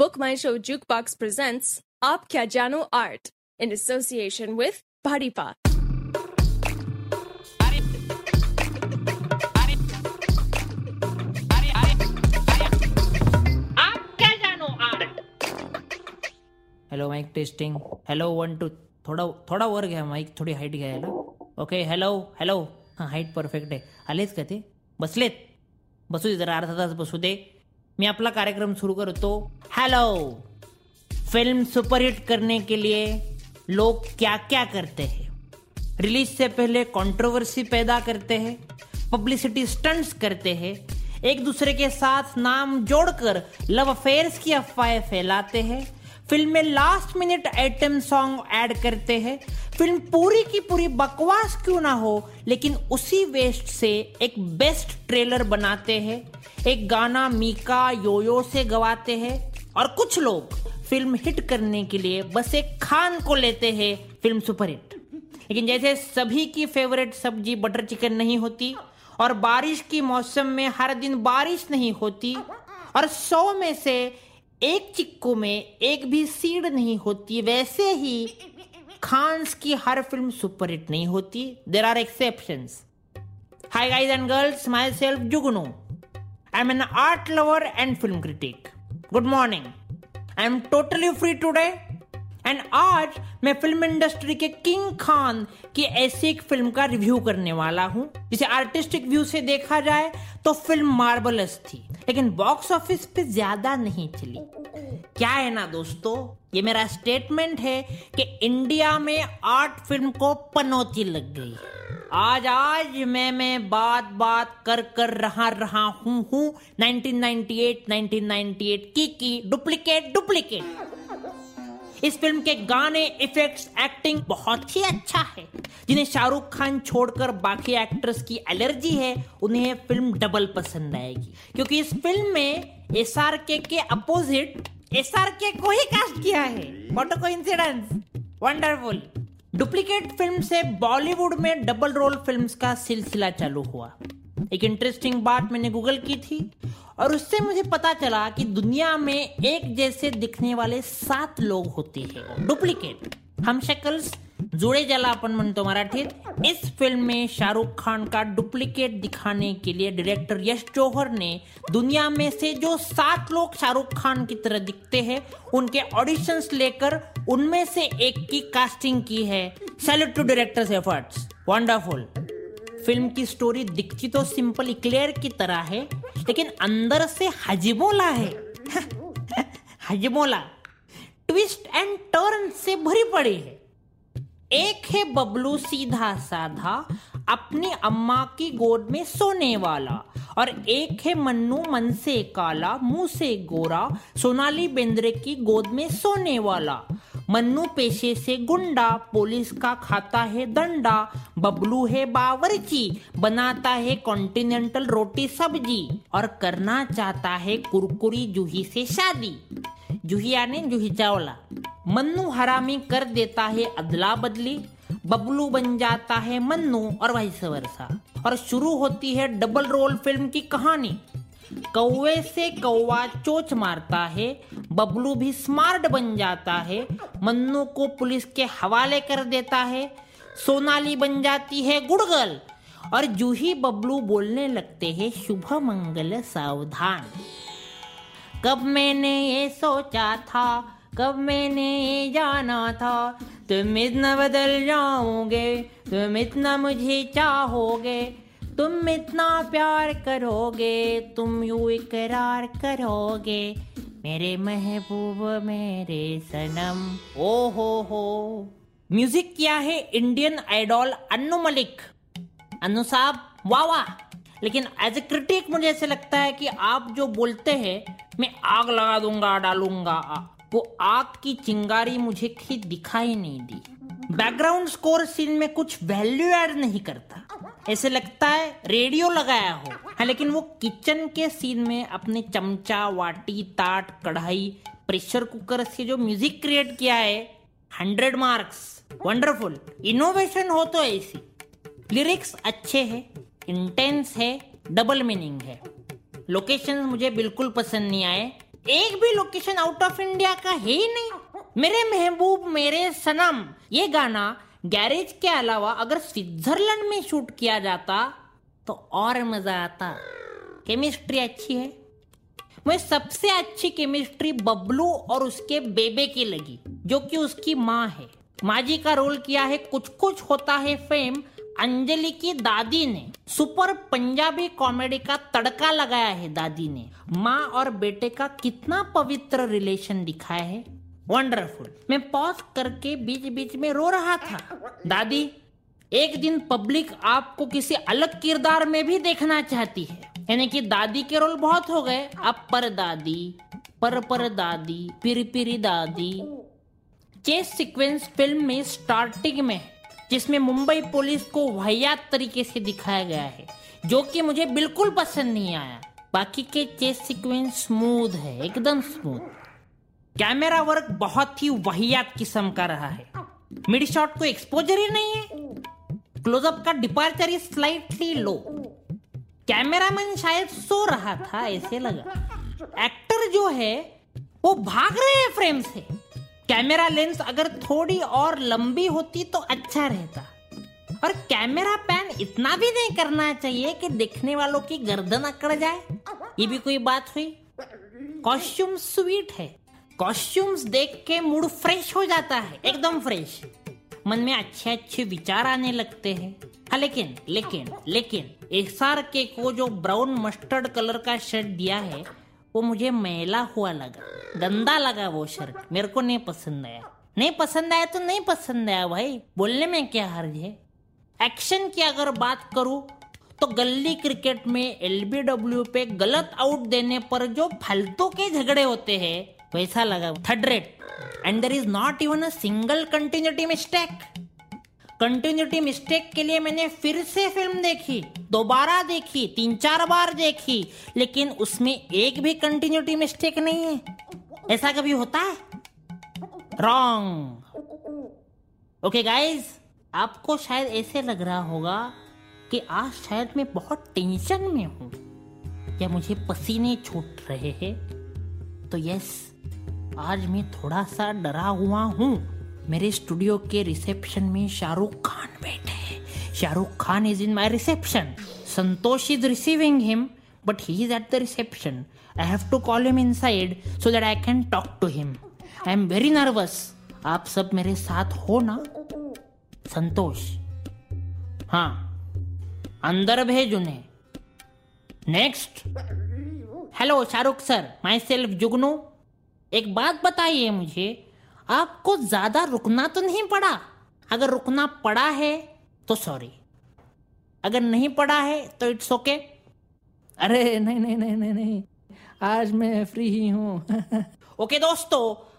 Book My Show Jukebox presents Aap Kya Jano Art in association with Bharipa. आप क्या जानो art testing hello one two थोडा थोडा वर घ्या माईक थोडी हाईट घ्यायला ओके हॅलो हॅलो हाँ हाईट परफेक्ट आहे आलेच का ते बसलेत बसू दे जरा अर्धा तास बसू दे। मी आपला कार्यक्रम सुरू करतो हॅलो फ़िल्म सुपरहिट करने के लिए लोग क्या क्या करते हैं? रिलीज़ से पहले कंट्रोवर्सी पैदा करते हैं पब्लिसिटी स्टंट्स करते हैं एक दूसरे के साथ नाम जोड़कर लव अफेयर्स की अफवाहें फैलाते हैं फ़िल्म में last minute item song add करते हैं फ़िल्म पूरी की पूरी बकवास क्यों ना हो, लेकिन उसी वेस्ट से एक बेस्ट ट्रेलर बनाते हैं, एक गाना मीका योयो से गवाते हैं, और कुछ लोग फ़िल्म हिट करने के लिए बस एक खान को लेते हैं फ़िल्म सुपरहिट लेकिन जैसे सभी की फेवरेट सब्ज़ी बटर चिकन नहीं होती, और बारिश की मौसम में हर दिन बारिश नहीं होती, और सौ में से एक चिक्कू में एक भी सीड नहीं होती, वैसे ही खान्स की हर फ़िल्म सुपरहिट नहीं होती। There are exceptions hi guys and girls myself Jugnu I am an art lover and film critic good morning I am totally free today and आज मैं फ़िल्म इंडस्ट्री के किंग खान की ऐसी एक फ़िल्म का review करने वाला हूँ। जिसे आर्टिस्टिक व्यू से देखा जाए तो फ़िल्म मार्बलस थी। लेकिन बॉक्स ऑफ़िस पे ज़्यादा नहीं चली। क्या है ना दोस्तों? ये मेरा स्टेटमेंट है कि इंडिया में आर्ट फ़िल्म को पनौती लग गई। आज आज मैं मैं बात बात कर कर रहा रहा हूँ हूँ। 1998 1998 की की डुप्लीकेट डुप्लीकेट इस फ़िल्म के गाने इफेक्ट्स एक्टिंग बहुत ही अच्छा है। जिन्हें शाहरुख खान छोड़कर बाकी एक्ट्रेस की एलर्जी है, उन्हें फ़िल्म डबल पसंद आएगी। क्योंकि इस फ़िल्म में S R K opposite S R K को ही कास्ट किया है। What a coincidence wonderful duplicate film से बॉलीवुड में डबल रोल फिल्म्स का सिलसिला चालू हुआ। एक इंटरेस्टिंग बात मैंने गूगल की थी और उससे मुझे पता चला कि दुनिया में एक जैसे दिखने वाले सात लोग होते हैं। डुप्लीकेट हम शक्ल्स जुड़े जला अपन म्हणतो मराठीत। इस फ़िल्म में शाहरुख खान का डुप्लीकेट दिखाने के लिए डायरेक्टर यश जौहर ने दुनिया में से जो सात लोग शाहरुख खान की तरह दिखते हैं, उनके ऑडिशंस लेकर उनमें से एक की कास्टिंग की है। Salute to directors efforts wonderful film की स्टोरी दिखती तो सिंपल इक्लेयर की तरह है, लेकिन अंदर से हजमोला है। हजमोला। ट्विस्ट एंड टर्न से भरी पड़ी है। एक है बबलू सीधा साधा, अपनी अम्मा की गोद में सोने वाला। और एक है मन्नू मन से काला, मुँह से गोरा, सोनाली बेंद्रे की गोद में सोने वाला। मन्नू पेशे से गुंडा, पुलिस का खाता है दंडा। बबलू है बावरची, बनाता है कॉन्टिनेंटल रोटी सब्ज़ी। और करना चाहता है कुरकुरी जूही से शादी। जूही यानी जूही चावला। मन्नू हरामी कर देता है अदला बदली, बबलू बन जाता है मन्नू और वैसे वर्षा और शुरू होती है डबल रोल फ़िल्म की कहानी। कौवे से कौवा चोच मारता है, बबलू भी स्मार्ट बन जाता है, मन्नू को पुलिस के हवाले कर देता है, सोनाली बन जाती है गुड़गल। और जूही बबलू बोलने लगते हैं, शुभ मंगल सावधान। कब मैंने ये सोचा था कब मैंने जाना था? तुम इतना बदल जाओगे, तुम इतना मुझे चाहोगे, तुम इतना प्यार करोगे, तुम यू इकरार करोगे। मेरे महबूब, मेरे सनम ओ हो। हो म्यूज़िक किया है इंडियन आइडॉल अन्नू मलिक। अन्नू साहब, वाह वाह। लेकिन एज ए क्रिटिक मुझे ऐसे लगता है कि आप जो बोलते हैं, मैं आग लगा दूँगा, डालूँगा। वो आग की चिंगारी मुझे कहीं दिखाई नहीं दी। बैकग्राउंड स्कोर सीन में कुछ वैल्यू ऐड नहीं करता। ऐसे लगता है रेडियो लगाया हो। हाँ लेकिन वो किचन के सीन में अपने चमचा, वाटी, ताट, कढ़ाई प्रेशर कुकर से जो म्यूज़िक क्रिएट किया है हंड्रेड मार्क्स वंडरफुल इनोवेशन हो तो ऐसी। लिरिक्स अच्छे हैं इंटेंस है डबल मीनिंग है। लोकेशन मुझे बिल्कुल पसंद नहीं आए। एक भी लोकेशन आउट ऑफ़ इंडिया का है ही नहीं। मेरे महबूब, मेरे सनम, ये गाना गैरेज के अलावा अगर स्विट्जरलैंड में शूट किया जाता तो और मज़ा आता। केमिस्ट्री अच्छी है। मुझे सबसे अच्छी केमिस्ट्री बबलू और उसके बेबे की लगी, जो कि उसकी माँ है। माँ जी का रोल किया है कुछ कुछ होता है फेम अंजलि की दादी ने सुपर पंजाबी कॉमेडी का तड़का लगाया है दादी ने। माँ और बेटे का कितना पवित्र रिलेशन दिखाया है। वंडरफुल मैं पॉज करके बीच बीच में रो रहा था। दादी, एक दिन पब्लिक आपको किसी अलग किरदार में भी देखना चाहती है। यानी कि दादी के रोल बहुत हो गए। अब पर दादी, पर पर दादी, पिरी पिरी दादी। चेस सीक्वेंस फ़िल्म में स्टार्टिंग में जिसमें मुंबई पुलिस को वाहियात तरीके से दिखाया गया है, जो कि मुझे बिल्कुल पसंद नहीं आया। बाकी के चेस सीक्वेंस स्मूथ है, एकदम स्मूथ कैमरा वर्क बहुत ही वाहियात किस्म का रहा है। मिड शॉट को एक्सपोजर ही नहीं है। क्लोजअप का departure is slightly low cameraman शायद सो रहा था, ऐसे लगा। एक्टर जो है, वो भाग रहे हैं फ्रेम से। कैमरा लेंस अगर थोड़ी और लंबी होती तो अच्छा रहता। और कैमरा पैन इतना भी नहीं करना चाहिए कि देखने वालों की गर्दन अकड़ जाए। ये भी कोई बात हुई? कॉस्ट्यूम स्वीट है। कॉस्ट्यूम्स देख के मूड फ्रेश हो जाता है, एकदम फ्रेश मन में अच्छे अच्छे विचार आने लगते हैं। हाँ लेकिन लेकिन लेकिन एस के को जो ब्राउन मस्टर्ड कलर का शर्ट दिया है वो मुझे मैला हुआ लगा। गंदा लगा वो शर्ट। मेरे को नहीं पसंद आया। नहीं पसंद आया तो नहीं पसंद आया भाई। बोलने में क्या हर्ज है? एक्शन की अगर बात करूँ तो गली क्रिकेट में एलबीडब्ल्यू पे गलत आउट देने पर जो फालतू के झगड़े होते हैं, वैसा लगा। Third rate and there is not even a single continuity mistake continuity mistake के लिए मैंने फिर से फ़िल्म देखी। दोबारा देखी, तीन चार बार देखी, लेकिन उसमें एक भी कंटिन्यूटी मिस्टेक नहीं है। ऐसा कभी होता है? रॉन्ग ओके गाइज़ आपको शायद ऐसे लग रहा होगा कि आज शायद मैं बहुत टेंशन में हूँ। या मुझे पसीने छूट रहे हैं? तो यस आज मैं थोड़ा सा डरा हुआ हूँ। मेरे स्टूडियो के रिसेप्शन में शाहरुख खान बैठे Shahrukh Khan is in my reception Santosh is receiving him but he is at the reception I have to call him inside so that I can talk to him I am very nervous आप सब मेरे साथ हो ना? संतोष। हाँ। अंदर भेज उन्हें। Next hello Shahrukh sir myself Jugnu एक बात बताइए मुझे। आपको ज़्यादा रुकना तो नहीं पड़ा? अगर रुकना पड़ा है तो सॉरी अगर नहीं पढ़ा है तो इट्स ओके okay. अरे नहीं नहीं नहीं नहीं नहीं. आज मैं फ्री ही हूँ. ओके okay, दोस्तों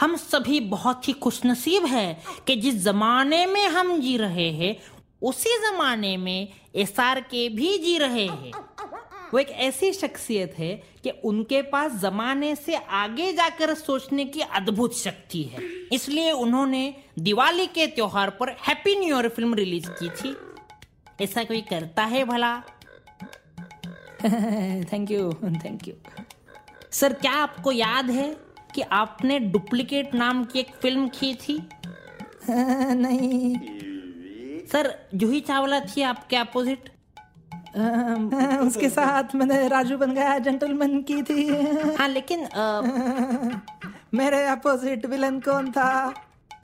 हम सभी बहुत ही खुशनसीब हैं कि जिस जमाने में हम जी रहे हैं उसी जमाने में एसआर के भी जी रहे हैं. वो एक ऐसी शख्सियत है कि उनके पास जमाने से आगे जाकर सोचने की अद्भुत शक्ति है। इसलिए उन्होंने दिवाली के त्योहार पर Happy New Year film release की थी। ऐसा कोई करता है भला? Thank you thank you sir क्या आपको याद है कि आपने डुप्लीकेट नाम की एक फ़िल्म की थी? नहीं। सर जूही चावला थी आपके अपोजिट उसके साथ मैंने राजू बन गया जेंटलमैन की थी। हाँ लेकिन आ, मेरे अपोजिट विलन कौन था?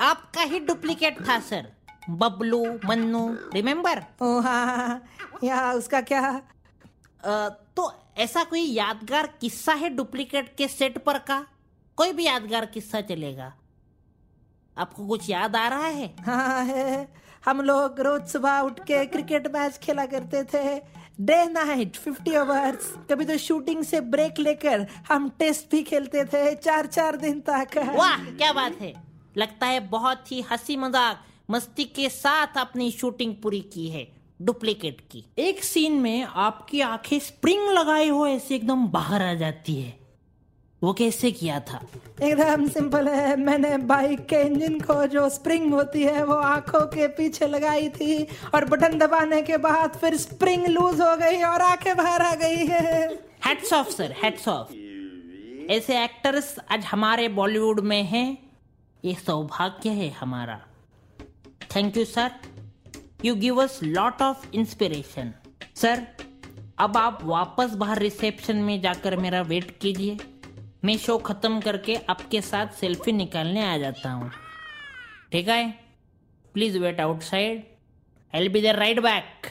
आपका ही डुप्लीकेट था सर बबलू मन्नू रिमेम्बर ओ हाँ या उसका क्या? आ, तो ऐसा कोई यादगार किस्सा है डुप्लीकेट के सेट पर का? कोई भी यादगार किस्सा चलेगा। आपको कुछ याद आ रहा है? हाँ है। हम लोग रोज सुबह उठ के क्रिकेट मैच खेला करते थे। डे नाइट फिफ्टी ओवर्स कभी तो शूटिंग से ब्रेक लेकर हम टेस्ट भी खेलते थे चार चार दिन तक। वाह क्या बात है। लगता है बहुत ही हँसी मज़ाक मस्ती के साथ अपनी शूटिंग पूरी की है डुप्लीकेट की। एक सीन में आपकी आँखें स्प्रिंग लगाए हो ऐसे एकदम बाहर आ जाती है। वो कैसे किया था? एकदम सिंपल है। मैंने बाइक के इंजन को जो स्प्रिंग होती है वो आँखों के पीछे लगाई थी और बटन दबाने के बाद फिर स्प्रिंग लूज हो गई और आँखें बाहर आ गई है। Hats off sir hats off ऐसे एक्टर्स आज हमारे बॉलीवुड में हैं। ये सौभाग्य है हमारा। Thank you sir you give us lot of inspiration sir अब आप वापस बाहर रिसेप्शन में जाकर मेरा वेट कीजिए। मैं शो खत्म करके आपके साथ सेल्फी निकालने आ जाता हूँ। ठीक है? Please wait outside I be there right back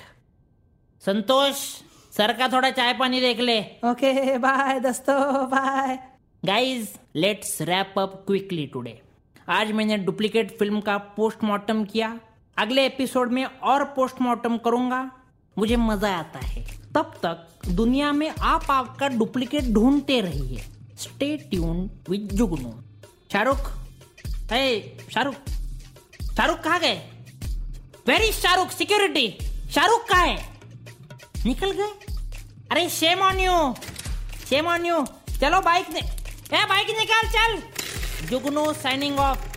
Santosh sir का थोड़ा चाय पानी देख ले। ओके बाय दोस्तों bye guys let's wrap up quickly today आज मैंने डुप्लीकेट फ़िल्म का पोस्टमार्टम किया। अगले एपिसोड में और पोस्टमार्टम करूँगा। मुझे मज़ा आता है। तब तक दुनिया में आप आपका डुप्लीकेट ढूंढते रहिए। स्टे ट्यून विद जुगनू शाहरुख शाहरुख शाहरुख कहाँ गए? वेरी शाहरुख सिक्योरिटी शाहरुख कहाँ है? निकल गए? अरे shame on you shame on you चलो बाइक ने ए बाइक निकाल, चल। जुगनू साइनिंग ऑफ़